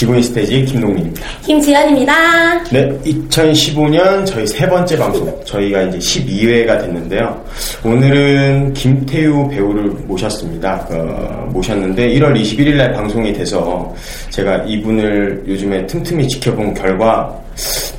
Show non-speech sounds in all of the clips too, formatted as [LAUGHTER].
지구인 스테이지 김동민입니다. 김지연입니다. 네, 2015년 저희 세 번째 방송. 저희가 이제 12회가 됐는데요. 오늘은 김태우 배우를 모셨습니다. 어, 모셨는데 1월 21일 날 방송이 돼서 제가 이분을 요즘에 틈틈이 지켜본 결과,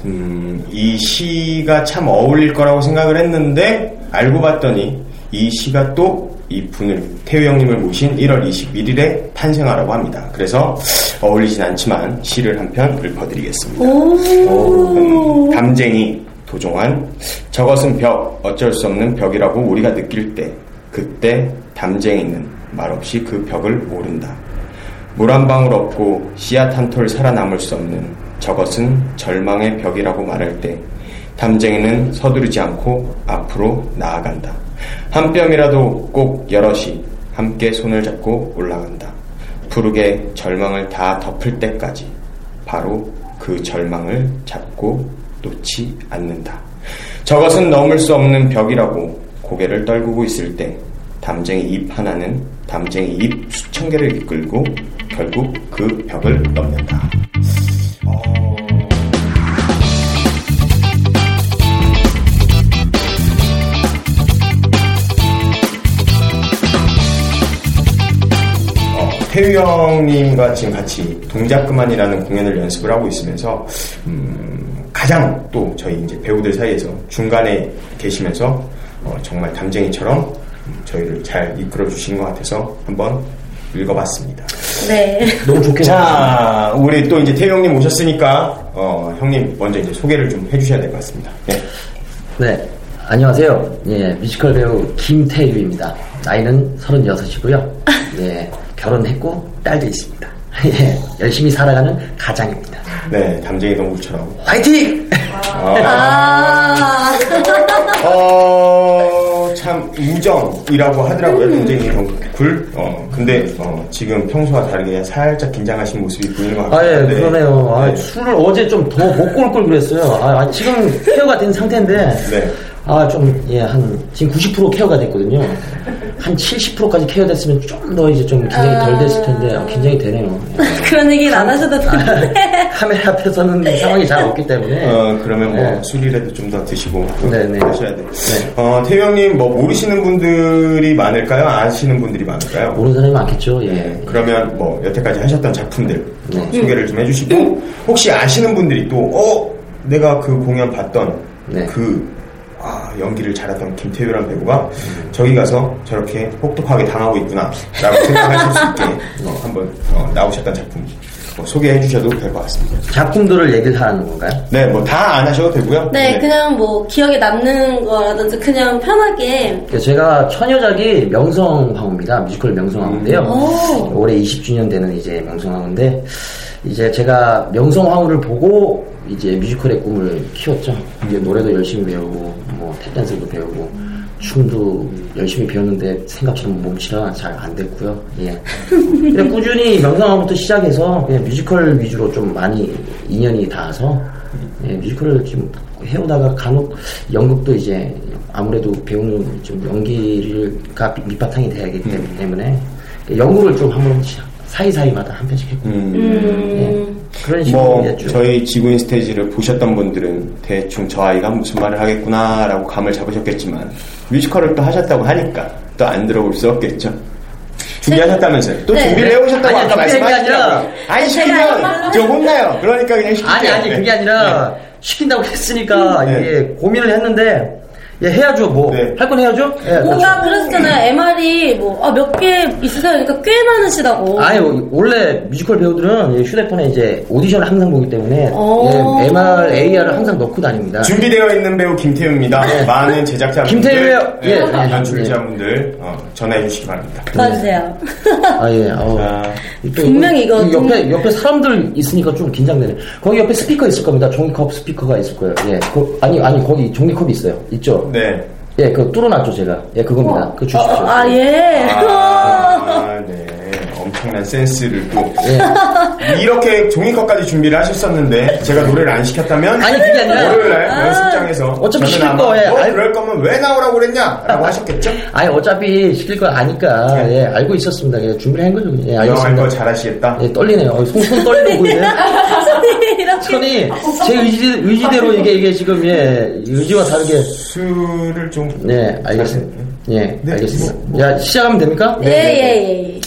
음, 이 시가 참 어울릴 거라고 생각을 했는데, 알고 봤더니 이 시가 또 이 분을 태우 형님을 모신 1월 21일에 탄생하라고 합니다. 그래서 어울리진 않지만 시를 한 편 읊어드리겠습니다. 음, 담쟁이 도종환 저것은 벽 어쩔 수 없는 벽이라고 우리가 느낄 때 그때 담쟁이는 말없이 그 벽을 모른다. 물 한 방울 없고 씨앗 한 톨 살아남을 수 없는 저것은 절망의 벽이라고 말할 때 담쟁이는 서두르지 않고 앞으로 나아간다. 한 뼘이라도 꼭 여럿이 함께 손을 잡고 올라간다. 푸르게 절망을 다 덮을 때까지 바로 그 절망을 잡고 놓지 않는다. 저것은 넘을 수 없는 벽이라고 고개를 떨구고 있을 때 담쟁이 잎 하나는 담쟁이 잎 수천 개를 이끌고 결국 그 벽을 넘는다. 태유 형님과 지금 같이 동작 그만이라는 공연을 연습을 하고 있으면서 음, 가장 또 저희 이제 배우들 사이에서 중간에 계시면서 어, 정말 담쟁이처럼 음, 저희를 잘 이끌어 주신 것 같아서 한번 읽어봤습니다. 네. 너무 좋게 자, 우리 또 이제 태유 형님 오셨으니까 어, 형님 먼저 이제 소개를 좀 해주셔야 될 것 같습니다. 네. 네. 안녕하세요. 예, 뮤지컬 배우 김태유입니다. 나이는 36이고요. 예, 결혼했고 딸도 있습니다. [LAUGHS] 예, 열심히 살아가는 가장입니다. 네, 담쟁이 동굴처럼. 화이팅! 아, 어, 참, 우정이라고 하더라고요, 굉장히 굴. 어, 근데, 어, 지금 평소와 다르게 살짝 긴장하신 모습이 보이는 것 아, 같아요. 예, 그러네요. 아, 술을 어제 좀 더 먹고 올 걸 그랬어요. 아, 아, 지금 케어가 된 상태인데. 네. 아, 좀, 예, 한, 지금 90% 케어가 됐거든요. 한 70%까지 케어 됐으면 좀 더 이제 좀 긴장이 덜 됐을 텐데, 아, 긴장이 되네요. 예. [LAUGHS] 그런 얘기는 안 하셔도 되는데. 카메라 앞에서는 상황이 잘 없기 때문에. 어, 그러면 뭐, 네. 술이라도 좀 더 드시고. 네, 네. 하셔야 돼. 네. 어, 태우 형님, 뭐, 모르시는 분들이 많을까요? 아시는 분들이 많을까요? 모르는 사람이 많겠죠, 예. 네, 그러면 뭐 여태까지 하셨던 작품들 네. 어, 소개를 좀 해주시고 혹시 아시는 분들이 또 어 내가 그 공연 봤던 네. 그 아, 연기를 잘했던 김태유라는 배우가 저기 가서 저렇게 혹독하게 당하고 있구나라고 생각하실 수 있게 어, 한번 어, 나오셨던 작품 뭐 소개해 주셔도 될 것 같습니다. 작품들을 얘기를 하는 건가요? 네, 뭐 다 안 하셔도 되고요. 네, 그냥 뭐 기억에 남는 거라든지 그냥 편하게. 그 제가 처녀작이 명성황후입니다. 뮤지컬 명성황후인데요. 오. 올해 20주년 되는 이제 명성황후인데 이제 제가 명성황후를 보고 이제 뮤지컬의 꿈을 키웠죠. 이제 노래도 열심히 배우고 뭐 탭댄스도 배우고 춤도 열심히 배웠는데 생각처럼 몸치라 잘 안 됐고요. 예. 그냥 꾸준히 명성황후부터 시작해서 그냥 뮤지컬 위주로 좀 많이 인연이 닿아서 예, 뮤지컬을 좀 해오다가 간혹 연극도 이제 아무래도 배우는 좀 연기가 밑바탕이 돼야기 때문에 연극을 좀 한 번 사이사이마다 한 편씩 했고 음, 음. 그런 식으로 뭐 했죠. 저희 지구인 스테이지를 보셨던 분들은 대충 저 아이가 무슨 말을 하겠구나라고 감을 잡으셨겠지만 뮤지컬을 또 하셨다고 하니까 또 안 들어볼 수 없겠죠. 준비하셨다면서요? 또 네. 준비를 해오셨다고 아니, 아까. 아니라 아니 시키면 저 혼나요. 그러니까 그냥 시킬게요. 아니 아니 그게 네. 아니라 시킨다고 했으니까 네. 이게 고민을 했는데 예, 해야죠 뭐 네. 할건 해야죠. 예, 뭔가 그러시잖아요. MR이 뭐, 아, 몇 개 있으세요? 그러니까 꽤 많으시다고. 아니 원래 뮤지컬 배우들은 이 휴대폰에 이제 오디션을 항상 보기 때문에 오. 예, MR, AR을 항상 넣고 다닙니다. 준비되어 있는 배우 김태유입니다. 많은 제작자분들, 김태유예요. 네, 예, 네, 예. 연출자분들 어, 전화해 주시기 바랍니다. 도와주세요. 아 예. 어. 자, 또 분명히 이거 이 옆에 좀- 옆에 사람들 있으니까 좀 긴장되네. 거기 옆에 스피커 있을 겁니다. 종이컵 스피커가 있을 거예요. 예. 거- 아니 아니 거기 종이컵이 있어요. 있죠. 네. 예, 그거 뚫어놨죠, 제가. 예, 그겁니다. 그거 주십시오. 어, 아, 예. 아, 네. 엄청난 센스를 또 예. 이렇게 종이컵까지 준비를 하셨었는데 제가 노래를 안 시켰다면 아니, 그게 아니라. 월요일날 연습장에서 어차피 저는 시킬 거예요. 뭐 알- 그럴 거면 왜 나오라고 그랬냐라고 하셨겠죠? 아니, 어차피 시킬 거 아니까, 네. 예, 알고 있었습니다. 예, 준비를 한 거죠. 예, 영화할 알겠습니다. 거 잘하시겠다. 예, 떨리네요. 어, 손, 손 떨리는 거 보이네. 손이 이렇게. 손이 제 의지, 의지대로 이게, 이게 지금, 예, 의지와 다르게. 술을 좀 네, 알겠습니다. 예, 네, 알겠습니다. 뭐, 뭐. 야, 시작하면 됩니까? 예, 예, 예.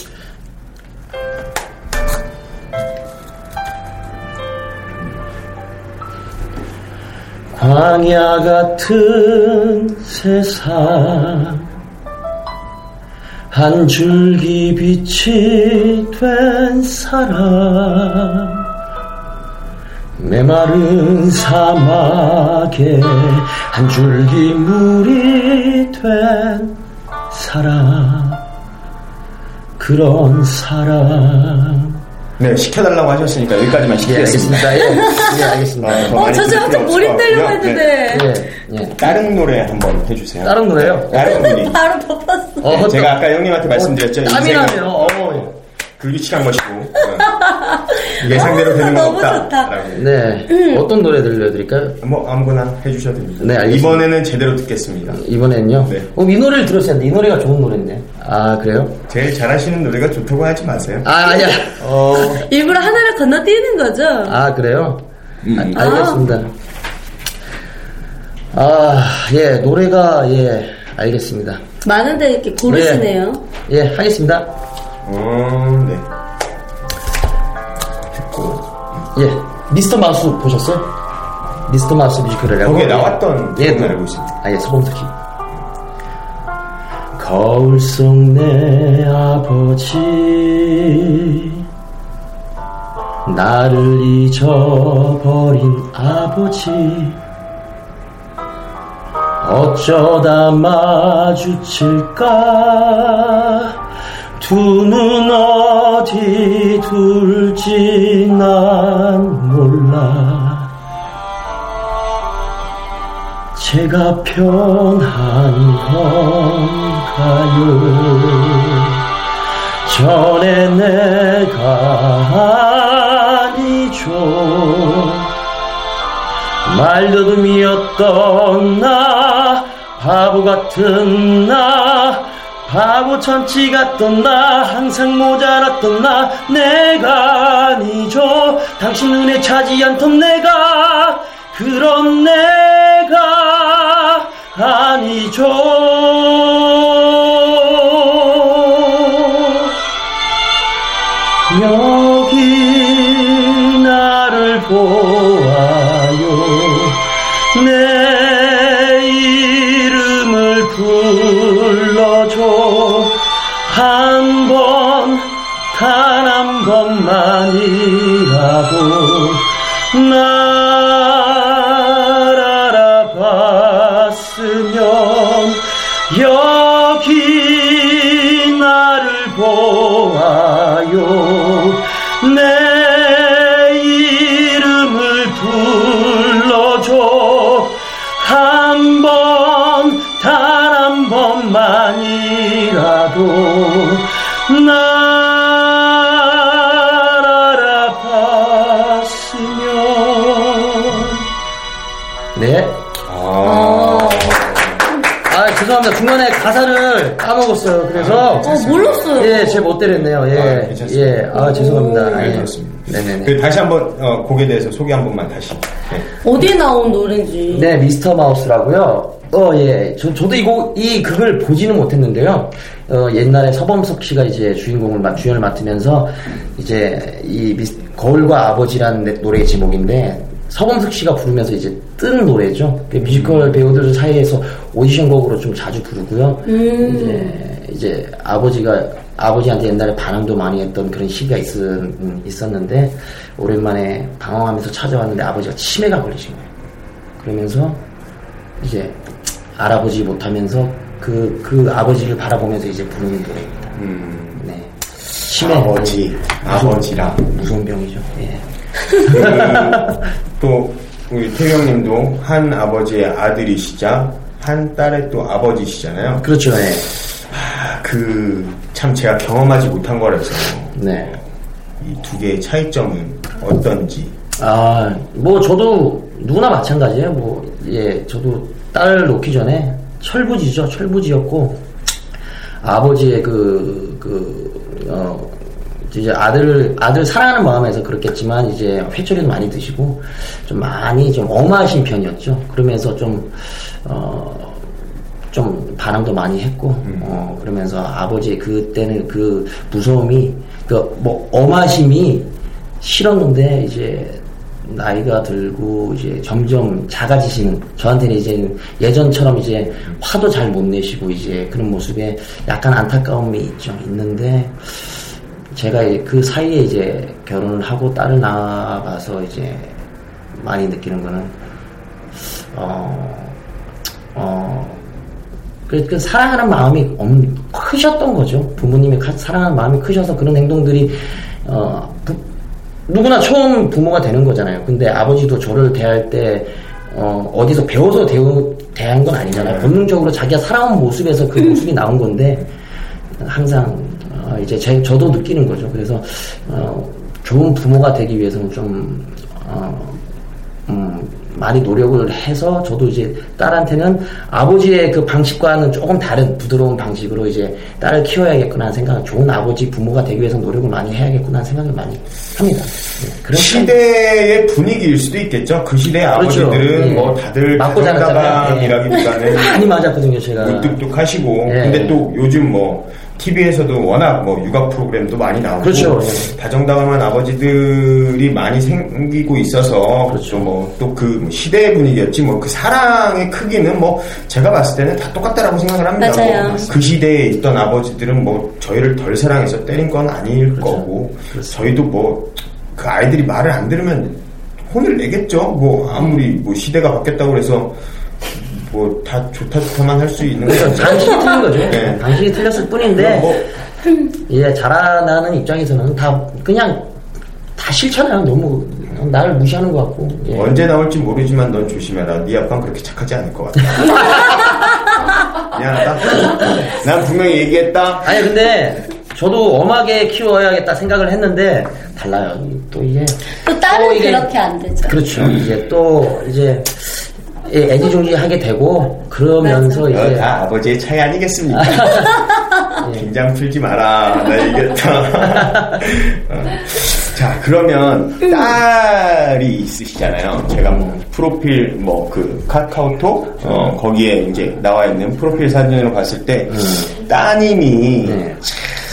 광야 같은 세상 한 줄기 빛이 된 사람 메마른 사막에 한 줄기 물이 된 사람 그런 사람 네, 시켜달라고 하셨으니까 여기까지만 예 시키겠습니다. 알겠습니다 예, 예 알겠습니다 아, 더 어, 저것 몰입되려고 같고요. 네. 했는데. 예, 예. 다른 노래 한번 해주세요. 다른 노래요? 다른 분이. [LAUGHS] 바로 덮었어. 어, 네, 제가 아까 형님한테 말씀드렸죠. 땀이 인생은 나네요. 어. 불규칙한 것이고 어, [LAUGHS] [LAUGHS] 예상대로 되는 건 너무 없다. 좋다. 라고. 네. 어떤 노래 들려드릴까요? 뭐 아무거나 해주셔도 됩니다. 네, 알겠습니다. 이번에는 제대로 듣겠습니다. 이번엔요? 네. 어, 이 노래를 했는데, 이 노래가 좋은 노래인데. 아, 그래요? 제일 잘하시는 노래가 좋다고 하지 마세요. 아, 아니야. 어, [LAUGHS] 일부러 하나를 건너뛰는 거죠? 아, 그래요? 음. 아, 알겠습니다. 아, 예, 노래가, 예, 알겠습니다. 많은데 이렇게 고르시네요. 예, 하겠습니다. 어, 네. 예, 미스터 마우스 보셨어요? 미스터 마우스 뮤지컬이라고. 거기에 나왔던 예, 노- 알고 있습니다. 아, 예, 서범석 씨. 거울 속 내 아버지 나를 잊어버린 아버지 어쩌다 마주칠까 두 눈 어디 둘지 난 몰라 제가 편한 건가요? 전에 내가 아니죠. 말더듬이었던 나, 바보 같은 나, 바보 천치 같던 나, 항상 모자랐던 나, 내가 아니죠. 당신 눈에 차지 않던 내가, 그런 내가 아니죠. 가사를 까먹었어요 그래서 어, 몰랐어요. 예, 제 멋대로 했네요. 아, 예, 괜찮습니다. 예, 아 죄송합니다. 네, 예. 그렇습니다. 네네네. 그 다시 한번 어, 곡에 대해서 소개 한 번만 다시. 네. 어디에 나온 노래인지. 네, 미스터 마우스라고요. 어, 예. 저, 저도 이거, 이 극을 보지는 못했는데요. 어, 옛날에 서범석 씨가 이제 주인공을, 맡- 주연을 맡으면서, 이제, 이 미스, 거울과 아버지라는 내- 노래의 제목인데, 서범석 씨가 부르면서 이제 뜬 노래죠. 그 뮤지컬 배우들 사이에서 오디션 곡으로 좀 자주 부르고요. 이제, 이제 아버지가, 아버지한테 옛날에 반항도 많이 했던 그런 시기가 있, 음, 있었는데, 오랜만에 방황하면서 찾아왔는데 아버지가 치매가 걸리신 거예요. 그러면서 이제 알아보지 못하면서 그, 그 아버지를 바라보면서 이제 부르는 노래입니다. 음, 네. 치매. 아버지, 아버지라. 무서운 병이죠. 예. 그, [LAUGHS] 또 우리 태경님도 한 아버지의 아들이시자 한 딸의 또 아버지시잖아요. 그렇죠. 네. 그참 제가 경험하지 못한 거라서 네. 이 두 개의 차이점은 어떤지. 아, 뭐 저도 누구나 마찬가지예요. 뭐 예, 저도 딸 놓기 전에 철부지죠. 철부지였고 아버지의 그, 그, 어, 이제 아들을, 아들 사랑하는 마음에서 그렇겠지만, 이제 회초리도 많이 드시고, 좀 많이 좀 엄하신 편이었죠. 그러면서 좀, 어, 좀 반항도 많이 했고, 어, 그러면서 아버지의 그때는 그 무서움이, 그, 뭐, 엄하심이 싫었는데, 이제, 나이가 들고 이제 점점 작아지시는 저한테는 이제 예전처럼 이제 화도 잘 못 내시고 이제 그런 모습에 약간 안타까움이 있죠 있는데 제가 그 사이에 이제 결혼을 하고 딸을 낳아가서 이제 많이 느끼는 거는 어, 어, 그, 그 사랑하는 마음이 엄, 크셨던 거죠. 부모님이 가- 사랑하는 마음이 크셔서 그런 행동들이, 어, 부- 누구나 처음 부모가 되는 거잖아요. 근데 아버지도 저를 대할 때, 어, 어디서 배워서 대우, 대한 건 아니잖아요. 본능적으로 자기가 살아온 모습에서 그 모습이 나온 건데, 항상, 어, 이제 제, 저도 느끼는 거죠. 그래서, 어, 좋은 부모가 되기 위해서는 좀, 어, 음, 많이 노력을 해서 저도 이제 딸한테는 아버지의 그 방식과는 조금 다른 부드러운 방식으로 이제 딸을 키워야겠구나 하는 생각, 좋은 아버지 부모가 되기 위해서 노력을 많이 해야겠구나 하는 생각을 많이 합니다. 네, 시대의 분위기일 수도 있겠죠. 그 시대의 그렇죠. 아버지들은 예. 뭐 다들 맞고 자랐잖아요. 가정가감이라기보다는 많이 맞았거든요, 제가. 무뚝뚝하시고 예. 근데 또 요즘 뭐 TV에서도 워낙 뭐 육아 프로그램도 많이 나오고 그렇죠. 예. 다정다감한 아버지들이 많이 생기고 있어서 그렇죠. 뭐 또 그 시대의 분위기였지 뭐 그 사랑의 크기는 뭐 제가 봤을 때는 다 똑같다라고 생각을 합니다. 맞아요. 뭐그 시대에 있던 아버지들은 뭐 저희를 덜 사랑해서 때린 건 아닐 그렇죠. 거고 저희도 뭐 그 아이들이 말을 안 들으면 혼을 내겠죠. 뭐 아무리 뭐 시대가 바뀌었다고 해서 뭐 다 좋다 좋다만 할 수 있는 거죠. 방식이 틀린 거죠. 네. 방식이 틀렸을 뿐인데, 뭐 이제 자라나는 입장에서는 다 그냥 다 싫잖아요. 너무 나를 무시하는 것 같고. 예. 언제 나올지 모르지만 넌 조심해라. 네 아빠는 그렇게 착하지 않을 것 같아. [LAUGHS] 미안하다. 난 분명히 얘기했다. 아니 근데 저도 엄하게 키워야겠다 생각을 했는데 달라요. 또 이게 또 딸은 또 이게- 그렇게 안 되죠. 그렇죠. 이제 또 이제 예, 애지중지하게 되고 그러면서 어, 이제 다 아버지의 차이 아니겠습니까? [LAUGHS] 긴장 풀지 마라. 나 얘기했다. 어. 자, 그러면 딸이 있으시잖아요. 제가 뭐 프로필 뭐 그 카카오톡 어, 거기에 이제 나와 있는 프로필 사진으로 봤을 때 따님이 네.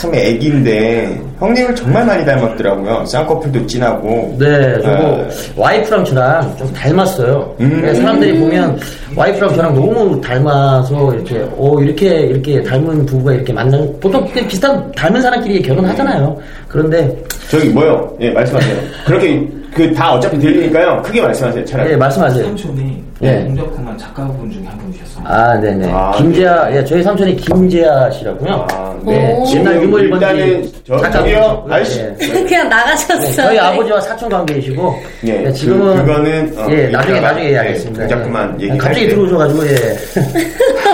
참 애기인데 형님을 정말 많이 닮았더라고요. 쌍꺼풀도 진하고. 네, 저도 어, 와이프랑 저랑 좀 닮았어요. 음. 그래서 사람들이 보면 와이프랑 저랑 너무 닮아서 이렇게 어 이렇게 이렇게 닮은 부부가 이렇게 만나는 보통 그냥 비슷한 닮은 사람끼리 결혼하잖아요. 그런데 저기 뭐요? 예, 말씀하세요. [LAUGHS] 그렇게 그 다 어차피 들리니까요. 크게 말씀하세요. 차라리. 예 말씀하세요. 삼촌이 네. 공작하면 작가분 중에 한 분이셨어요. 아, 네네. 아, 김재하, 예, 저희 삼촌이 김재하 씨라고요. 아, 네. 오. 옛날 유머 일단은 일번지 저- 작가분이시고요. 저기요, 아저씨. 예. [LAUGHS] 그냥 나가셨어요. 네, 저희 아버지와 사촌 관계이시고, 예, 예, 지금은 그- 그거는, 어, 예, 나중에 나중에 이야기하겠습니다. 예, 동작 그만 얘기할 갑자기 때. 들어오셔가지고 예, [LAUGHS]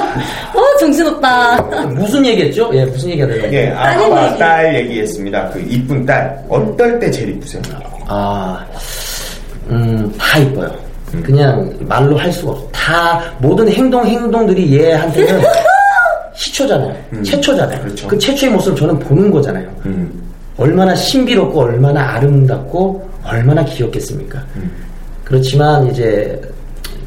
어, 정신없다. 무슨 얘기했죠? 예, 무슨 얘기가 되나요? 예, 아빠 얘기. 딸 얘기했습니다. 그 이쁜 딸 어떨 때 제일 이쁘세요? 아, 음, 다 이뻐요. 그냥 말로 할 수가 없어. 다 모든 행동 행동들이 얘한테는 [LAUGHS] 시초잖아요. 최초잖아요. 그렇죠. 그 최초의 모습을 저는 보는 거잖아요. 음. 얼마나 신비롭고 얼마나 아름답고 얼마나 귀엽겠습니까? 그렇지만 이제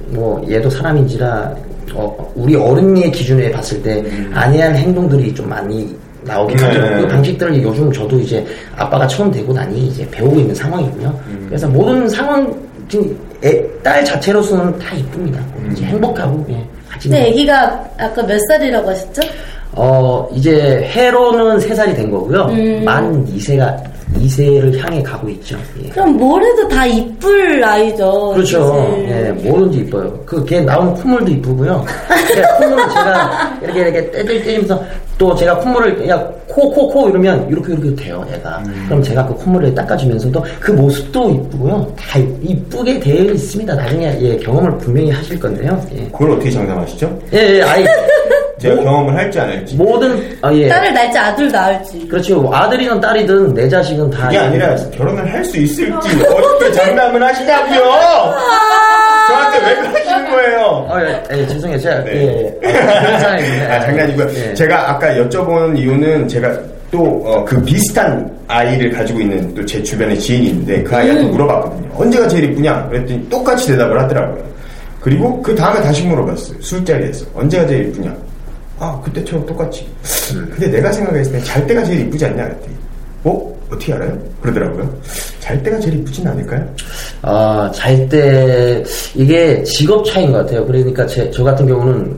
뭐 얘도 사람인지라 어, 우리 어른의 기준에 봤을 때 아니할 행동들이 좀 많이 나오긴 네. 하죠. 그 방식들을 요즘 저도 이제 아빠가 처음 되고 나니 이제 배우고 있는 상황이고요. 그래서 모든 상황 지금 애, 딸 자체로서는 다 이쁩니다. 이제 행복하고 예, 근데 아기가 아까 몇 살이라고 하셨죠? 어, 이제 해로는 3살이 된 거고요. 음. 만 2세가 2세를 향해 가고 있죠. 예. 그럼 뭘 해도 다 이쁠 아이죠. 그렇죠. 예, 뭐든지 이뻐요. 그 걔 나오는 콧물도 이쁘고요. [LAUGHS] 콧물을 제가 이렇게 이렇게 떼들 떼면서 또 제가 콧물을 야 코 코코 이러면 이렇게 이렇게 돼요, 얘가. 그럼 제가 그 콧물을 닦아주면서도 그 모습도 이쁘고요. 다 이쁘게 되어 있습니다. 나중에 예, 경험을 분명히 하실 건데요. 예, 그걸 어떻게 장담하시죠? 예, 예 아이 제가 경험을 할지 안 할지. 모든 아 예. 딸을 낳을지 아들 낳을지. 그렇죠. 아들이든 딸이든 내 자식은 다 그게 아니라 결혼을 할 수 있을지 어떻게 장담을 하시냐고요. 저한테 왜 그러시는 거예요? 아, 예, 예, 죄송해요. 제가 네. 예, 아, 그런 사람입니다. 아, 장난이고요. 예. 제가 아까 여쭤본 이유는 제가 또그 비슷한 아이를 가지고 있는 또 제 주변에 지인이 있는데 그 아이한테 물어봤거든요. 언제가 제일 이쁘냐? 그랬더니 똑같이 대답을 하더라고요. 그리고 그 다음에 다시 물어봤어요. 술자리에서 언제가 제일 이쁘냐? 아 그때처럼 똑같이. 근데 내가 생각했을 때 잘 때가 제일 이쁘지 않냐? 그랬더니 어? 어떻게 알아요? 그러더라고요. 잘 때가 제일 이쁘진 않을까요? 아, 잘 때, 이게 직업 차이인 것 같아요. 그러니까 제, 저 같은 경우는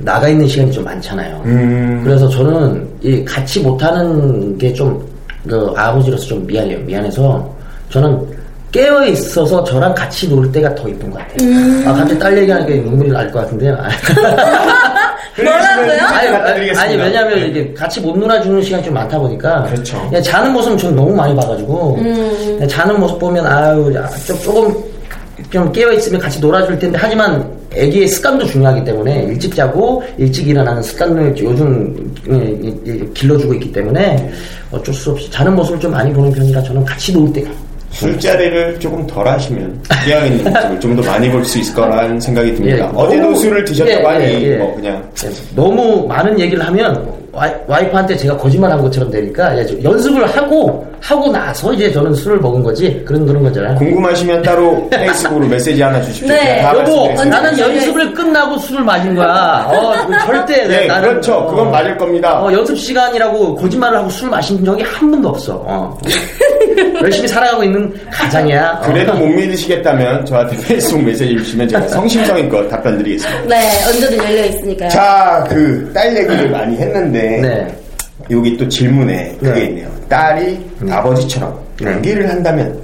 나가 있는 시간이 좀 많잖아요. 음. 그래서 저는 이 같이 못하는 게 좀, 그, 아버지로서 좀 미안해요. 미안해서 저는 깨어 있어서 저랑 같이 놀 때가 더 이쁜 것 같아요. 아, 갑자기 딸 얘기하니까 눈물이 날 것 같은데요. [LAUGHS] 뭐라고요? 아니. 아니, 왜냐면 이게 같이 못 놀아주는 시간이 좀 많다 보니까. 그렇죠. 그냥 자는 모습은 전 너무 많이 봐가지고. 그냥 자는 모습 보면, 아유, 야, 좀, 조금, 좀 깨어있으면 같이 놀아줄 텐데. 하지만 애기의 습관도 중요하기 때문에 일찍 자고 일찍 일어나는 습관을 요즘 예, 예, 예, 길러주고 있기 때문에 어쩔 수 없이 자는 모습을 좀 많이 보는 편이라 저는 같이 놀 때가. 술자리를 조금 덜 하시면 기왕 있는 모습을 좀 더 많이 볼 수 있을 거라는 생각이 듭니다. 예, 어제도 술을 드셨다고 예, 하니 예, 예. 뭐 그냥 예, 너무 많은 얘기를 하면 와이, 와이 프한테 제가 거짓말한 것처럼 되니까 연습을 하고 하고 나서 이제 저는 술을 먹은 거지 그런 그런 거잖아요. 궁금하시면 따로 [LAUGHS] 페이스북으로 메시지 하나 주십시오. 네. 제가 다 여보. 나는 연습을 끝나고 술을 마신 거야. [LAUGHS] 어, 그 절대 네, 나는 그렇죠. 그건 맞을 겁니다. 어, 연습 시간이라고 거짓말을 하고 술 마신 적이 한 번도 없어. 어. [LAUGHS] 열심히 살아가고 있는 가장이야. 어. 그래도 못 믿으시겠다면 저한테 페이스북 메시지 주시면 제가 성심성의껏 답변 드리겠습니다. 네, 언제든 열려 있으니까요. 자, 그 딸 얘기를 많이 했는데 네. 여기 또 질문에 그게 네. 있네요. 딸이 아버지처럼 네. 연기를 한다면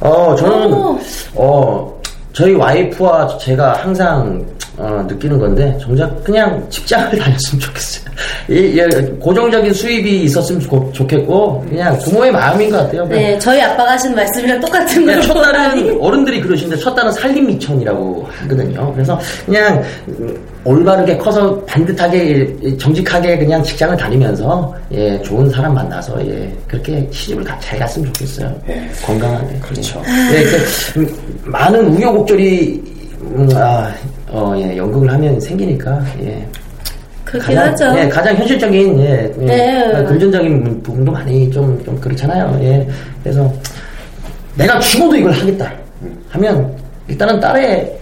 어, 저는, 오. 어, 저희 와이프와 제가 항상, 어, 느끼는 건데, 정작 그냥 직장을 [LAUGHS] 다녔으면 좋겠어요. 이, 예, 고정적인 수입이 있었으면 좋, 좋겠고, 그냥 부모의 마음인 것 같아요. 그냥 네, 저희 아빠가 하신 말씀이랑 똑같은 걸첫 딸은. 어른들이 그러시는데 첫 딸은 살림 미천이라고 하거든요. 그래서 그냥 음, 올바르게 커서 반듯하게 예, 정직하게 그냥 직장을 다니면서 예 좋은 사람 만나서 예 그렇게 시집을 가- 잘 갔으면 좋겠어요. 예. 건강하게. 그렇죠. 예, 그, 음, 많은 우여곡절이 음, 아, 어, 예, 연극을 하면 생기니까 예. 그렇긴 하죠. 예, 가장 현실적인 예, 예, 네. 금전적인 부분도 많이 좀, 좀 그렇잖아요. 예. 그래서 내가 죽어도 이걸 하겠다 하면 일단은 딸의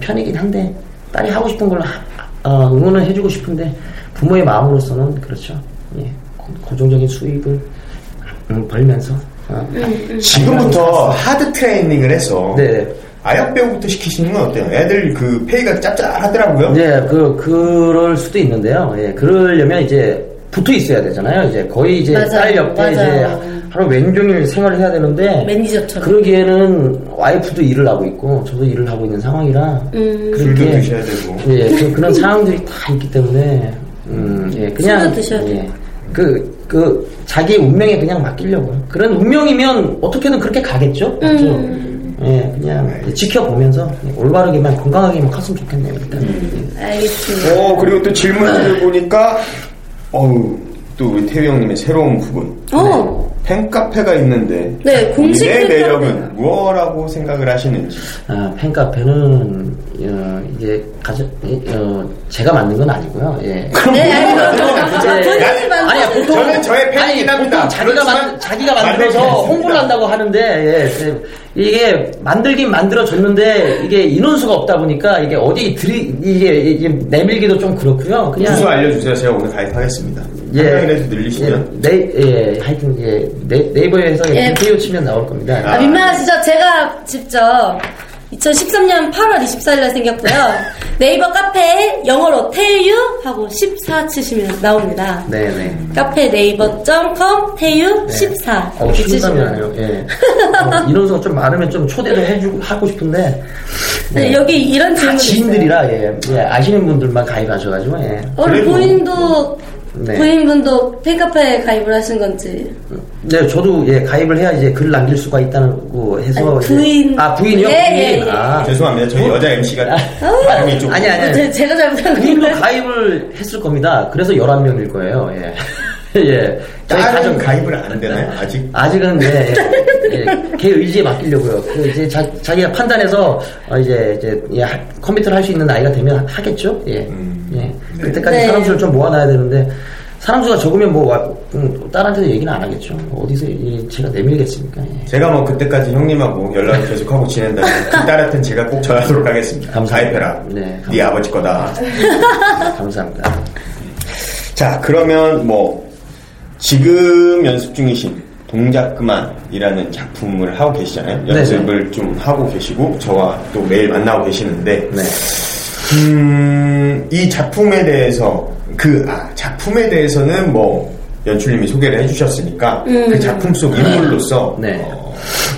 편이긴 한데 딸이 하고 싶은 걸 하- 어, 응원을 해주고 싶은데 부모의 마음으로서는 그렇죠. 예. 고- 고정적인 수입을 음, 벌면서 어, 지금부터 하드 트레이닝을 해서 네. 아역 배우부터 시키시는 건 어때요? 애들 그 페이가 짭짤하더라고요. 이제 그 그럴 수도 있는데요. 예, 그러려면 이제 붙어 있어야 되잖아요. 이제 거의 이제 맞아요. 딸 옆에 이제 맞아요. 하루 왼종일 생활을 해야 되는데 매니저처럼. 그러기에는 와이프도 일을 하고 있고 저도 일을 하고 있는 상황이라 음. 술도 그렇게 드셔야 되고. 예, 그, 그런 상황들이 다 있기 때문에 음, 예, 그냥 술도 드셔야 돼요. 예, 그, 그 자기의 운명에 그냥 맡기려고요. 그런 운명이면 어떻게든 그렇게 가겠죠. 그렇죠? 음. 예, 그냥 지켜보면서 올바르게만 건강하게만 컸으면 좋겠네요. 일단. 예. 알겠습니다. 어, 그리고 또 질문들을 보니까, 어우, 또 우리 태우 형님의 새로운 부분. 어. 팬카페가 있는데, 네, 공식 팬카페. 매력은 무엇라고 생각을 하시는지. 아, 팬카페는 어, 이제 가져, 어, 제가 만든 건 아니고요. 예. 네, 아니, 그럼 예. 본인이 만든 아니, 보통 저는 저의 팬이긴 아니, 합니다. 자기가 만 자기가 만들어서 홍보를. 한다고 하는데 예, 예. 이게 만들긴 만들어졌는데 이게 인원수가 없다 보니까 이게 어디 들이 이게, 이게 내밀기도 좀 그렇고요. 그냥 주소 알려주세요. 제가 오늘 가입하겠습니다. 예. 한 명이라도 늘리시면. 예, 네, 예, 하여튼 예, 네, 네이버에서 예. 김태효 치면 나올 겁니다. 아, 민망하시죠? 제가 직접 2013년 8월 24일 날 생겼고요. 네이버 카페에 영어로 테유 하고 14 치시면 나옵니다. 네네. 카페 네이버.com 테유 14 어, 이렇게 치시면. 예. 어, 인원수가 좀 많으면 좀 초대를 해주고 하고 싶은데 네, 여기 이런 있어요. 지인들이라 예, 예, 아시는 분들만 가입하셔가지고 예. 어, 우리 그래도- 부인도 네. 부인분도 팬카페에 가입을 하신 건지 네, 저도 예 가입을 해야 이제 글 남길 수가 있다고 해서 아니, 이제- 부인. 아 부인이요? 예, 부인. 예, 예. 아, 죄송합니다. 저희 여자 MC가 발음이 좀 아니 아니. 제, 제가 잘못한 부인도 건가요? 가입을 했을 겁니다. 그래서 11 명일 거예요. 예. [LAUGHS] 예. 저희 가족 가입을 안 되나요? 아직 아직은 예, 예, 예, 걔 의지에 맡기려고요. 그 이제 자, 자기가 판단해서 어, 이제 이제 예, 하- 컴퓨터를 할 수 있는 나이가 되면 하겠죠. 예, 예. 그때까지 네. 사람 수를 좀 모아놔야 되는데 사람 수가 적으면 뭐 와- 음, 딸한테도 얘기는 안 하겠죠. 어디서 이- 제가 내밀겠습니까? 예. 제가 뭐 그때까지 형님하고 연락을 계속 하고 지낸다면 그 [LAUGHS] 딸한테는 제가 꼭 전하도록 하겠습니다. 감사합니다. 가입해라. 네, 네, 감사합니다. 아버지 거다. [LAUGHS] 감사합니다. 자, 그러면 뭐 지금 연습 중이신 동작 그만이라는 작품을 하고 계시잖아요. 네네. 연습을 좀 하고 계시고 저와 또 매일 만나고 계시는데 네. 음, 이 작품에 대해서 그 아, 작품에 대해서는 뭐 연출님이 소개를 해주셨으니까 그 작품 속 인물로서 네. 어,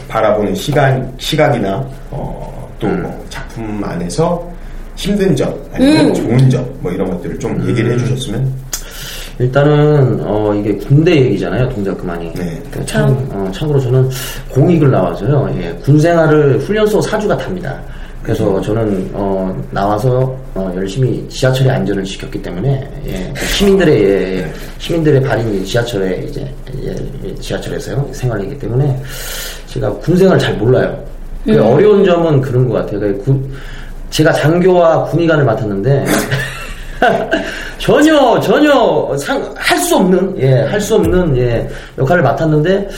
바라보는 시간 시각이나 어, 또뭐 작품 안에서 힘든 점 아니면 좋은 점 뭐 이런 것들을 좀 얘기를 해주셨으면. 일단은 어 이게 군대 얘기잖아요 동작 그만이. 네. 그 참, 어, 참고로 저는 공익을 나와서요 예, 군 생활을 훈련소 사주가 탑니다 그래서 저는 어 나와서 어 열심히 지하철의 안전을 지켰기 때문에 예, 시민들의 예, 예, 시민들의 발이 지하철에 이제 예, 예, 지하철에서요 생활이기 때문에 제가 군 생활 잘 몰라요. 그 어려운 점은 그런 것 같아요. 그 군- 제가 장교와 군의관을 맡았는데 [LAUGHS] 전혀 전혀 할 수 없는 예 할 수 없는 예 역할을 맡았는데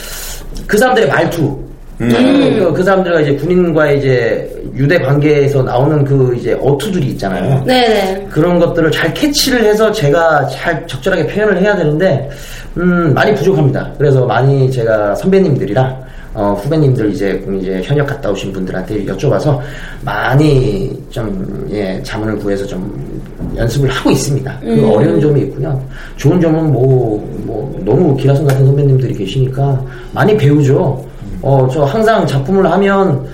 그 사람들의 말투 그, 그 사람들과 이제 군인과의 이제 유대 관계에서 나오는 그 이제 어투들이 있잖아요. 네네. 그런 것들을 잘 캐치를 해서 제가 잘 적절하게 표현을 해야 되는데 음, 많이 부족합니다. 그래서 많이 제가 선배님들이랑 어, 후배님들 이제 이제 현역 갔다 오신 분들한테 여쭤봐서 많이 좀 예, 자문을 구해서 좀 연습을 하고 있습니다. 그 어려운 점이 있고요. 좋은 점은 뭐, 뭐 너무 기라성 같은 선배님들이 계시니까 많이 배우죠. 어, 저 항상 작품을 하면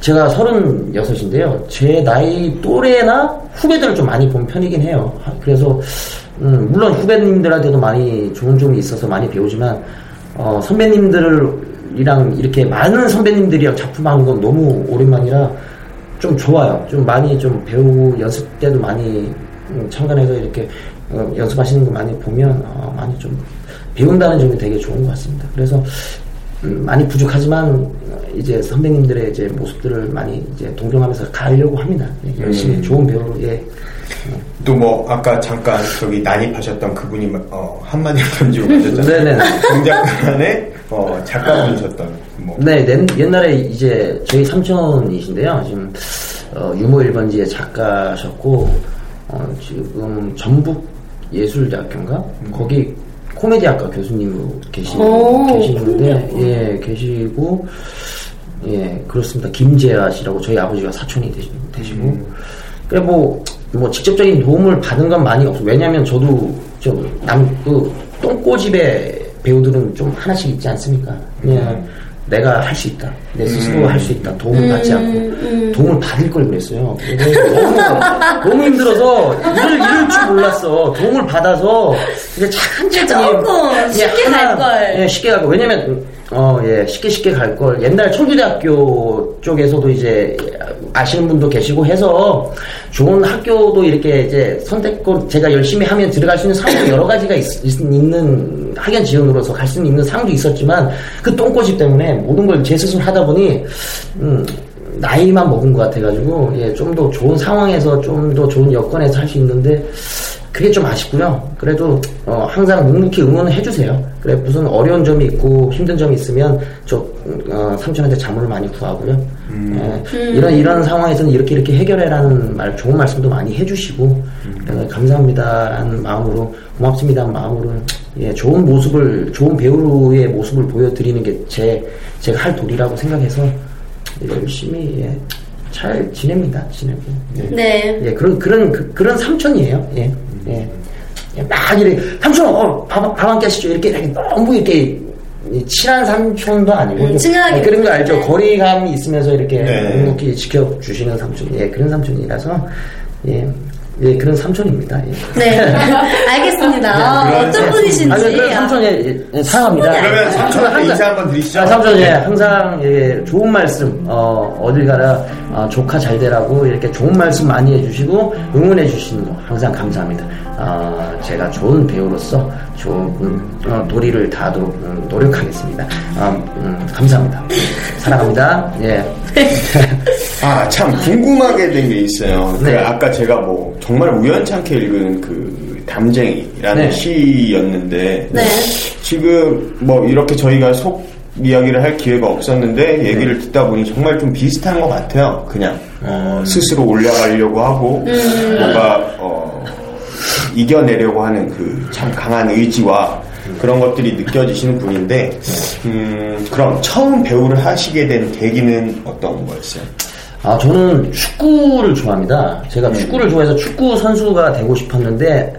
제가 36인데요. 제 나이 또래나 후배들을 좀 많이 본 편이긴 해요. 하- 그래서, 음, 물론 후배님들한테도 많이 좋은 점이 있어서 많이 배우지만, 어, 선배님들이랑 이렇게 많은 선배님들이랑 작품하는 건 너무 오랜만이라 좀 좋아요. 좀 많이 좀 배우고 연습 때도 많이 음, 참관해서 이렇게 어, 연습하시는 거 많이 보면 어, 많이 좀 배운다는 점이 되게 좋은 것 같습니다. 그래서 음, 많이 부족하지만 어, 이제 선배님들의 이제 모습들을 많이 이제 동경하면서 가려고 합니다. 예, 열심히 음. 좋은 배우로 예. 또 뭐 아까 잠깐 저기 난입하셨던 그분이 어, 한마디 던지고 가셨잖아요. 네네. 동작관에 어, 작가분이셨던 뭐 네, 옛- 옛날에 이제 저희 삼촌이신데요. 지금 어, 유머 1번지의 작가셨고 어, 지금 전북 예술대학교인가 거기 코미디학과 교수님으로 계시, 오, 계시는데 예 계시고 예 그렇습니다. 김재하 씨라고 저희 아버지가 사촌이 되시, 되시고 그래 뭐, 뭐 직접적인 도움을 받은 건 많이 없어. 왜냐면 저도 좀 남 그 똥꼬집의 배우들은 좀 하나씩 있지 않습니까? 그냥 내가 할 수 있다. 내 스스로 할수 있다. 도움을 받지 않고 도움을 받을 걸 그랬어요. 너무, 너무 힘들어서 일을 이럴 줄 몰랐어. 도움을 받아서 이제 천천히 조금 쉽게 갈 걸. 예, 쉽게 갈 걸. 왜냐면 어, 예, 쉽게 쉽게 갈 걸. 옛날 청주대학교 쪽에서도 이제 아시는 분도 계시고 해서 좋은 학교도 이렇게 이제 선택권 제가 열심히 하면 들어갈 수 있는 상도 여러 가지가 있, 는 학연 지원으로서 갈 수 있는 상도 있었지만 그 똥꼬집 때문에 모든 걸 제 스스로 하다 보니 음, 나이만 먹은 것 같아가지고 예, 좀 더 좋은 상황에서 좀 더 좋은 여건에서 할 수 있는데 그게 좀 아쉽고요. 그래도 어, 항상 묵묵히 응원을 해주세요. 그래 무슨 어려운 점이 있고 힘든 점이 있으면 저 어, 삼촌한테 자문을 많이 구하고요. 예, 이런 이런 상황에서는 이렇게 이렇게 해결해라는 말 좋은 말씀도 많이 해주시고 예, 감사합니다라는 마음으로 고맙습니다는 마음으로 예, 좋은 모습을 좋은 배우의 모습을 보여드리는 게 제 제가 할 도리라고 생각해서 열심히 예, 잘 지냅니다. 지내고. 예. 네. 예, 그런 그런 그, 그런 삼촌이에요. 예, 예. 예, 막 이렇게 삼촌, 어, 밥밥한 끼하시죠. 이렇게, 이렇게 너무 이렇게 이 친한 삼촌도 아니고 음, 좀- 친하게 예, 그런 거 알죠. 네. 거리감이 있으면서 이렇게 네. 묵묵히 지켜주시는 삼촌. 예, 그런 삼촌이라서 예, 예, 그런 삼촌입니다. 예. 네. [LAUGHS] 알겠습니다. 어, 그런 어떤. 분이신지. 아니, 그런 삼촌 예, 예, 사랑합니다. 그러면 삼촌한테 항상- 인사 한번 드리시죠. 아, 삼촌, 예, 항상, 예, 좋은 말씀, 어, 어딜 가라, 어, 조카 잘 되라고 이렇게 좋은 말씀 많이 해주시고, 응원해 주시는 거 항상 감사합니다. 어, 제가 좋은 배우로서 좋은, 음, 어, 도리를 다하도록 음, 노력하겠습니다. 어, 음, 감사합니다. 사랑합니다. 예. [LAUGHS] 아, 참 궁금하게 된 게 있어요. 그 네. 아까 제가 뭐 정말 우연찮게 읽은 그 담쟁이라는 네. 시였는데 네. 지금 뭐 이렇게 저희가 속 이야기를 할 기회가 없었는데 얘기를 듣다 보니 정말 좀 비슷한 것 같아요. 그냥 어, 스스로 올라가려고 하고 뭔가 어, 이겨내려고 하는 그 참 강한 의지와 그런 것들이 느껴지시는 분인데 음, 그럼 처음 배우를 하시게 된 계기는 어떤 거였어요? 아, 저는 축구를 좋아합니다. 제가 축구를 좋아해서 축구 선수가 되고 싶었는데,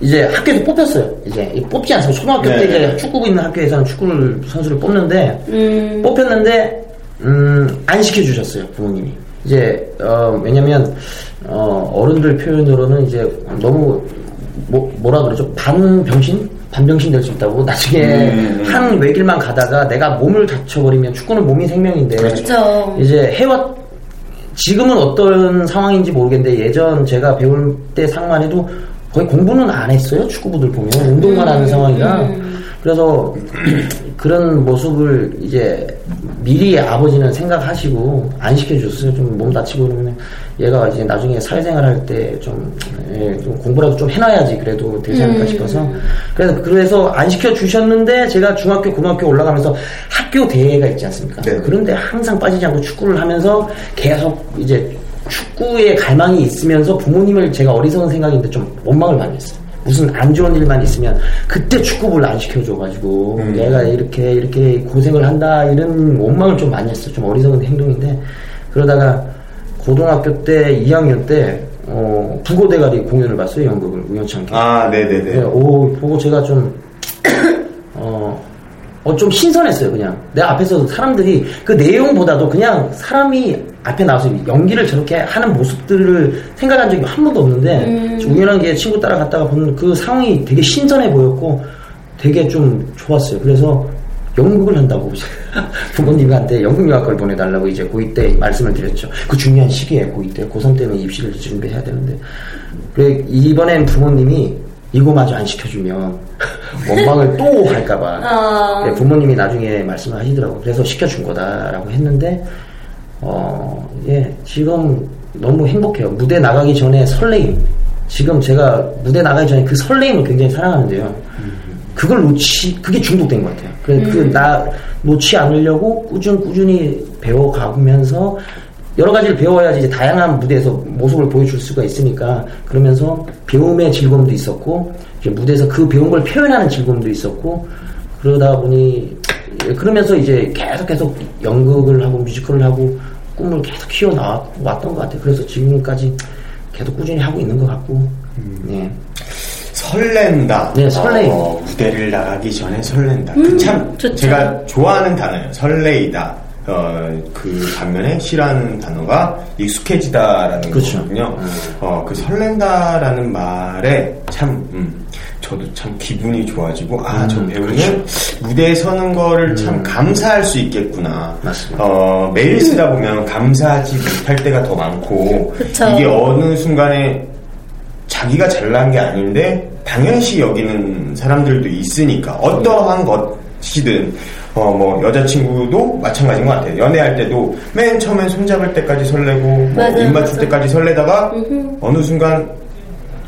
이제 학교에서 뽑혔어요. 이제 이 뽑지 않습니까? 초등학교 네. 때 이제 축구부 있는 학교에서는 축구를, 선수를 뽑는데, 음. 뽑혔는데, 음, 안 시켜주셨어요, 부모님이. 이제, 어, 왜냐면, 어, 어른들 표현으로는 이제 너무, 뭐, 뭐라 그러죠? 반병신? 반병신 될 수 있다고. 나중에 음, 음. 한 외길만 가다가 내가 몸을 다쳐버리면 축구는 몸이 생명인데. 그렇죠. 이제 해왔 지금은 어떤 상황인지 모르겠는데 예전 제가 배울 때 상만 해도 거의 공부는 안 했어요 축구부들 보면. 운동만 하는 상황이라 그래서 [CLEARS THROAT] 그런 모습을 이제 미리 아버지는 생각하시고 안 시켜줬어요 좀 몸 다치고 그러면 얘가 이제 나중에 사회생활 할 때좀 예, 좀 공부라도 좀 해놔야지 그래도 되지 않을까 싶어서 그래서 그래서 안 시켜 주셨는데 제가 중학교 고등학교 올라가면서 학교 대회가 있지 않습니까? 네. 그런데 항상 빠지지 않고 축구를 하면서 계속 이제 축구에 갈망이 있으면서 부모님을 제가 어리석은 생각인데 좀 원망을 많이 했어요. 무슨 안 좋은 일만 있으면 그때 축구부를 안 시켜줘가지고 내가 이렇게 이렇게 고생을 한다 이런 원망을 좀 많이 했어. 좀 어리석은 행동인데 그러다가 고등학교 때 2학년 때 어, 부고 대가리 공연을 봤어요 연극을 우연찮게. 아, 네네네. 네, 오, 보고 제가 좀, [COUGHS] 어, 어, 좀 신선했어요, 그냥. 내 앞에서 사람들이 그 내용보다도 그냥 사람이 앞에 나와서 연기를 저렇게 하는 모습들을 생각한 적이 한 번도 없는데, 우연하게 친구 따라갔다가 보는 그 상황이 되게 신선해 보였고, 되게 좀 좋았어요. 그래서 연극을 한다고 [LAUGHS] 부모님한테 연극영화과를 보내달라고 이제 고2 때 말씀을 드렸죠. 그 중요한 시기에 고2 때, 고3 때는 입시를 준비해야 되는데. 그래, 이번엔 부모님이 이거마저 안 시켜주면 [LAUGHS] 원망을 또 할까봐. 어. 네, 부모님이 나중에 말씀을 하시더라고. 그래서 시켜준 거다라고 했는데, 어, 예, 지금 너무 행복해요. 무대 나가기 전에 설레임. 지금 제가 무대 나가기 전에 그 설레임을 굉장히 사랑하는데요. 그걸 놓치, 그게 중독된 것 같아요. 그래, 그, 나, 놓지 않으려고 꾸준, 꾸준히 배워가면서 여러 가지를 배워야지 이제 다양한 무대에서 모습을 보여줄 수가 있으니까 그러면서 배움의 즐거움도 있었고 이제 무대에서 그 배운 걸 표현하는 즐거움도 있었고 그러다 보니 예, 그러면서 이제 계속 계속 연극을 하고 뮤지컬을 하고 꿈을 계속 키워 나왔던 것 같아요. 그래서 지금까지 계속 꾸준히 하고 있는 것 같고 네. 설렌다. 네, 설레임. 어, 무대를 나가기 전에 설렌다. 그참 좋죠. 제가 좋아하는 단어예요. 설레이다. 어, 그 반면에 싫어하는 단어가 익숙해지다라는 그렇죠. 거거든요. 어, 그 설렌다라는 말에 참, 음, 저도 참 기분이 좋아지고, 아, 저 배우는 무대에 서는 거를 참 감사할 수 있겠구나. 맞습니다. 어, 매일 쓰다 보면 감사하지 못할 때가 더 많고, 그쵸. 이게 어느 순간에 자기가 잘난 게 아닌데 당연시 여기는 사람들도 있으니까 어떠한 것이든 어 뭐 여자친구도 마찬가지인 것 같아요. 연애할 때도 맨 처음엔 손잡을 때까지 설레고 뭐 맞아요, 입 맞출. 때까지 설레다가 어느 순간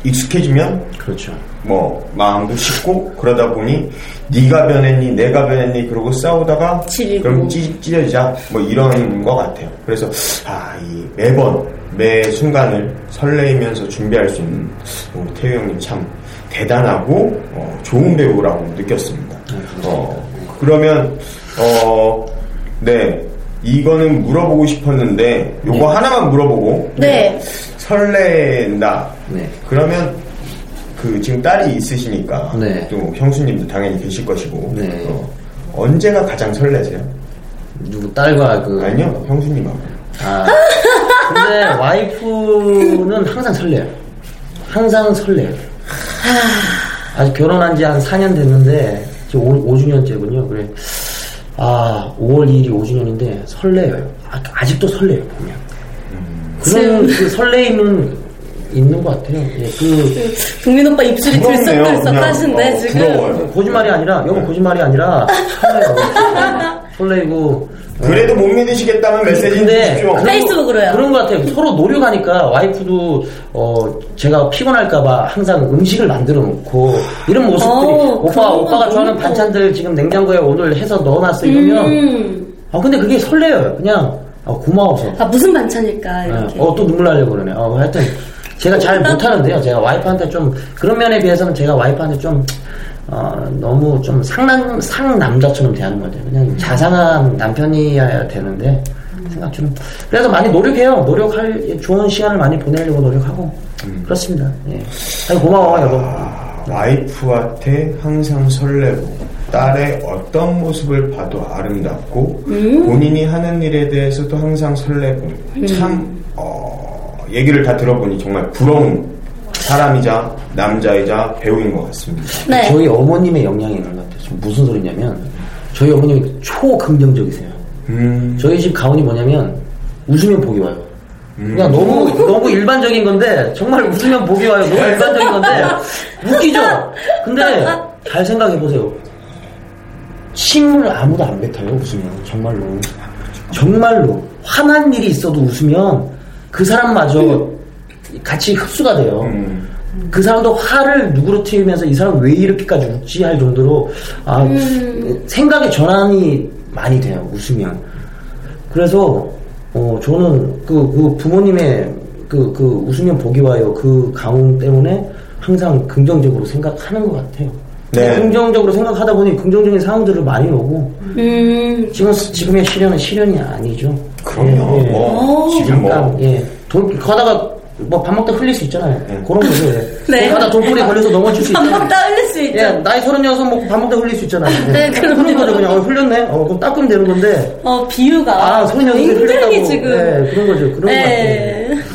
익숙해지면 그렇죠. 뭐 마음도 식고 그러다 보니 네가 변했니 내가 변했니 그러고 싸우다가 지리고. 그럼 찌, 찢어지자 뭐 이런 것 같아요. 그래서 아 이 매번 매 순간을 설레이면서 준비할 수 있는 우리 태우 형님 참 대단하고 어, 좋은 배우라고 느꼈습니다. 어, 그러면 어, 네 이거는 물어보고 싶었는데 요거 하나만 물어보고 네. 설렌다. 네. 그러면 그 지금 딸이 있으시니까 네. 또 형수님도 당연히 계실 것이고 네. 어, 언제가 가장 설레세요? 누구 딸과 그 아니요 형수님하고. 아, 근데 와이프는 항상 설레요. 항상 설레요. 아직 결혼한 지 한 4년 됐는데, 지금 5, 주년째군요 그래. 아, 5월 2일이 5주년인데 설레요. 아, 직도 설레요, 보면. 그런 그 설레임은 있는 것 같아요. 예, 그, [LAUGHS] 국민 오빠 입술이 부럽네요. 들썩들썩 그냥, 하신데 어, 지금. 부러워요. 거짓말이 아니라, 이건 거짓말이 아니라, 설레요. 설레이고. 그래도 못 믿으시겠다면 메시지 근데 주십시오. 그런 페이스북으로요. 그런 것 같아요. 서로 노력하니까 와이프도 어 제가 피곤할까봐 항상 음식을 만들어 놓고 이런 모습들이 어, 오빠 오빠가 좋아하는 너무 반찬들 지금 냉장고에 오늘 해서 넣어놨어 이러면 음. 아 근데 그게 설레요. 그냥 아, 고마워서. 아 무슨 반찬일까 이렇게. 어 또 눈물 나려고 그러네. 어 하여튼 제가 잘 못하는데요. 제가 와이프한테 좀 그런 면에 비해서는 제가 와이프한테 좀 어, 너무 좀 상남 상남자처럼 대하는 것 같아요. 그냥 자상한 남편이어야 되는데 생각 좀 그래서 많이 노력해요. 노력할 좋은 시간을 많이 보내려고 노력하고 그렇습니다. 예. 아니, 고마워 여보. 아, 와이프한테 항상 설레고 딸의 어떤 모습을 봐도 아름답고 본인이 하는 일에 대해서도 항상 설레고 참 어, 얘기를 다 들어보니 정말 부러운 사람이자 남자이자 배우인 것 같습니다. 네. 저희 어머님의 영향이 있는 것 같아요. 지금 무슨 소리냐면 저희 어머님이 초긍정적이세요. 음, 저희 집 가훈이 뭐냐면 웃으면 복이 와요. 그냥 너무 너무 일반적인 건데 정말 웃으면 복이 와요. 너무 일반적인 건데 [LAUGHS] 웃기죠. 근데 잘 생각해 보세요. 침을 아무도 안 뱉어요. 웃으면 정말로 정말로 화난 일이 있어도 웃으면 그 사람마저 같이 흡수가 돼요. 음, 그 사람도 화를 누구로 튀우면서 이 사람 왜 이렇게까지 웃지 할 정도로 아, 생각의 전환이 많이 돼요 웃으면. 그래서 어, 저는 그, 그 부모님의 그, 그 웃으면 복이 와요. 그 강운 때문에 항상 긍정적으로 생각하는 것 같아요. 네. 긍정적으로 생각하다 보니 긍정적인 상황들을 많이 오고 음. 지금 지금의 시련은 시련이 아니죠 그럼요. 예, 예. 뭐, 지금 뭐, 잠깐, 예. 돌, 가다가 뭐 밥 먹다 흘릴 수 있잖아요. 그런 거죠. 예. [LAUGHS] 네. 가다 돌고리에 걸려서 넘어질 수밥 있잖아요. 먹다 흘릴 수 있죠. 예, 나이 서른여섯 먹고 밥 먹다 흘릴 수 있잖아요. 예. 네, 그럼요. 그런 거죠. 그냥 어, 흘렸네. 어, 그럼 닦으면 되는 건데. 어 비유가 아, 서른여섯에 굉장히 흘렸다고. 지금. 네, 그런 거죠. 그런 네. 거 같아요.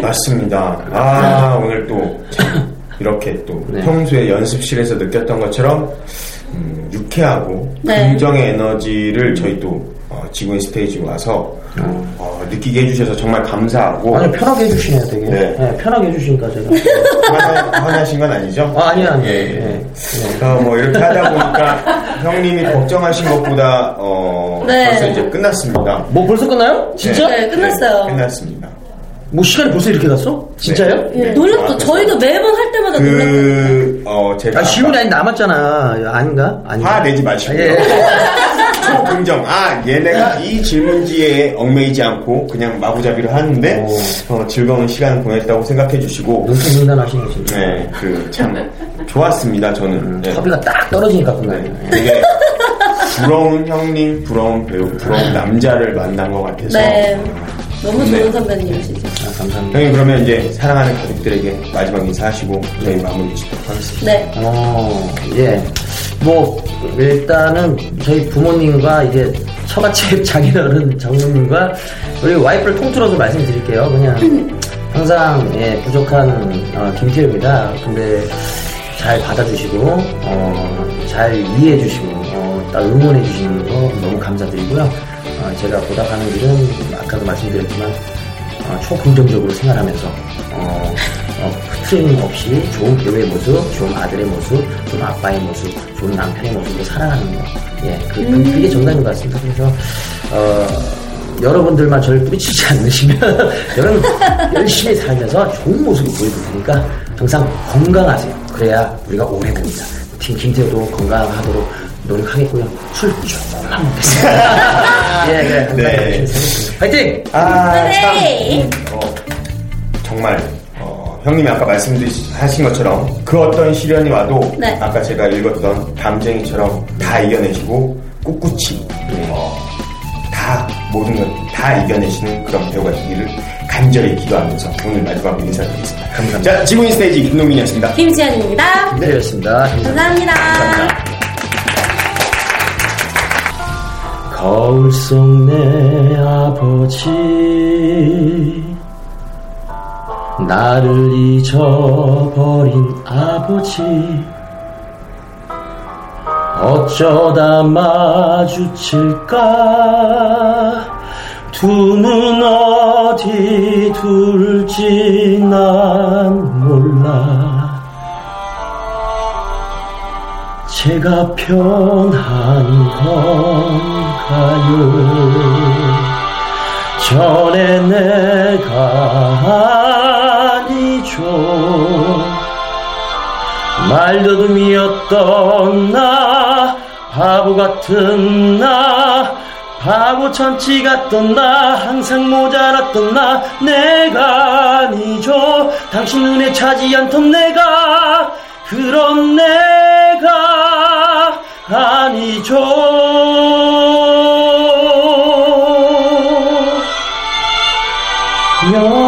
[LAUGHS] 맞습니다. 아, 오늘 또, 참 이렇게 또, 네. 평소에 연습실에서 느꼈던 것처럼, 음, 유쾌하고, 네. 긍정의 에너지를 저희 또, 어, 지구인 스테이지 와서, 어, 느끼게 해주셔서 정말 감사하고, 아니, 편하게 해주시네요, 되게. 네. 예, 편하게 해주시니까 제가. 화나- 화나신 건 아니죠? 아, 아니요, 아니요. 예, 예. 예. 어, 뭐, 이렇게 하다 보니까, 형님이 걱정하신 것보다, 어, 네. 벌써 이제 끝났습니다. 뭐 벌써 끝나요? 진짜? 네, 끝났어요. 네, 끝났습니다. 뭐 시간이 벌써 이렇게 갔어? 진짜요? 예, 놀랍죠. 저희도 매번 할 때마다. 그, 어, 제가. 아, 질문이 아니 남았잖아. 아닌가? 아닌가? 화 내지 마시고요. 예. [LAUGHS] 초긍정. 아, 얘네가 이 질문지에 얽매이지 않고 그냥 마구잡이로 하는데, 어, 즐거운 시간을 보냈다고 생각해 주시고, 눈썹 능단하시네, 진짜. 네, 그, 참, 좋았습니다, 저는. 네. 커피가 딱 떨어지니까 끝나요. 예. 되게 부러운 형님, 부러운 배우, 부러운 남자를 만난 것 같아서. 네. 너무 좋은 네. 선배님이시죠. 아, 감사합니다. 형님, 그러면 이제 사랑하는 가족들에게 마지막 인사하시고, 저희 마무리 짓도록 하겠습니다. 네. 어, 예. 뭐, 일단은 저희 부모님과 이제 처갓집 장인어른 [LAUGHS] 장모님과 우리 와이프를 통틀어서 말씀드릴게요. 그냥 항상 예, 부족한 어, 김태우입니다. 근데 잘 받아주시고, 어, 잘 이해해주시고, 어, 딱 응원해주시는 거 너무 감사드리고요. 어, 제가 보답하는 일은 아까도 말씀드렸지만 어, 초긍정적으로 생활하면서 어, 어, 틀림 없이 좋은 배우의 모습, 좋은 아들의 모습, 좋은 아빠의 모습, 좋은 남편의 모습으로 살아가는 거. 예, 그, 그, 그게 정답인 것 같습니다. 그래서 어, 여러분들만 저를 뿌리치지 않으시면 [LAUGHS] 여러분 열심히 살면서 좋은 모습을 보여줄 테니까 항상 건강하세요. 그래야 우리가 오래 봅니다. 팀 김태호도 건강하도록 노력하겠고요. 술 조금만 먹겠습니다. [LAUGHS] 예, 네. 네. 네. 화이팅! 아, 참. 네. 어, 정말, 어, 형님이 아까 말씀하신 것처럼 그 어떤 시련이 와도 네. 아까 제가 읽었던 담쟁이처럼 다 이겨내시고 꿋꿋이 어, 다 모든 것다 이겨내시는 그런 배우가 되기를 간절히 기도하면서 오늘 마지막으로 인사드리겠습니다. 감사합니다. 자, 지구인 스테이지 김동민이었습니다. 김지현입니다. 기다렸습니다. 감사합니다. 거울 속 내 아버지 나를 잊어버린 아버지 어쩌다 마주칠까? 두 눈 어디 둘지 난 몰라. 제가 편한 건 가요? 전에 내가 아니죠. 말더듬이었던 나, 바보 같은 나, 바보 천치 같던 나, 항상 모자랐던 나, 내가 아니죠. 당신 눈에 차지 않던 내가, 그런 내가 아니죠. 여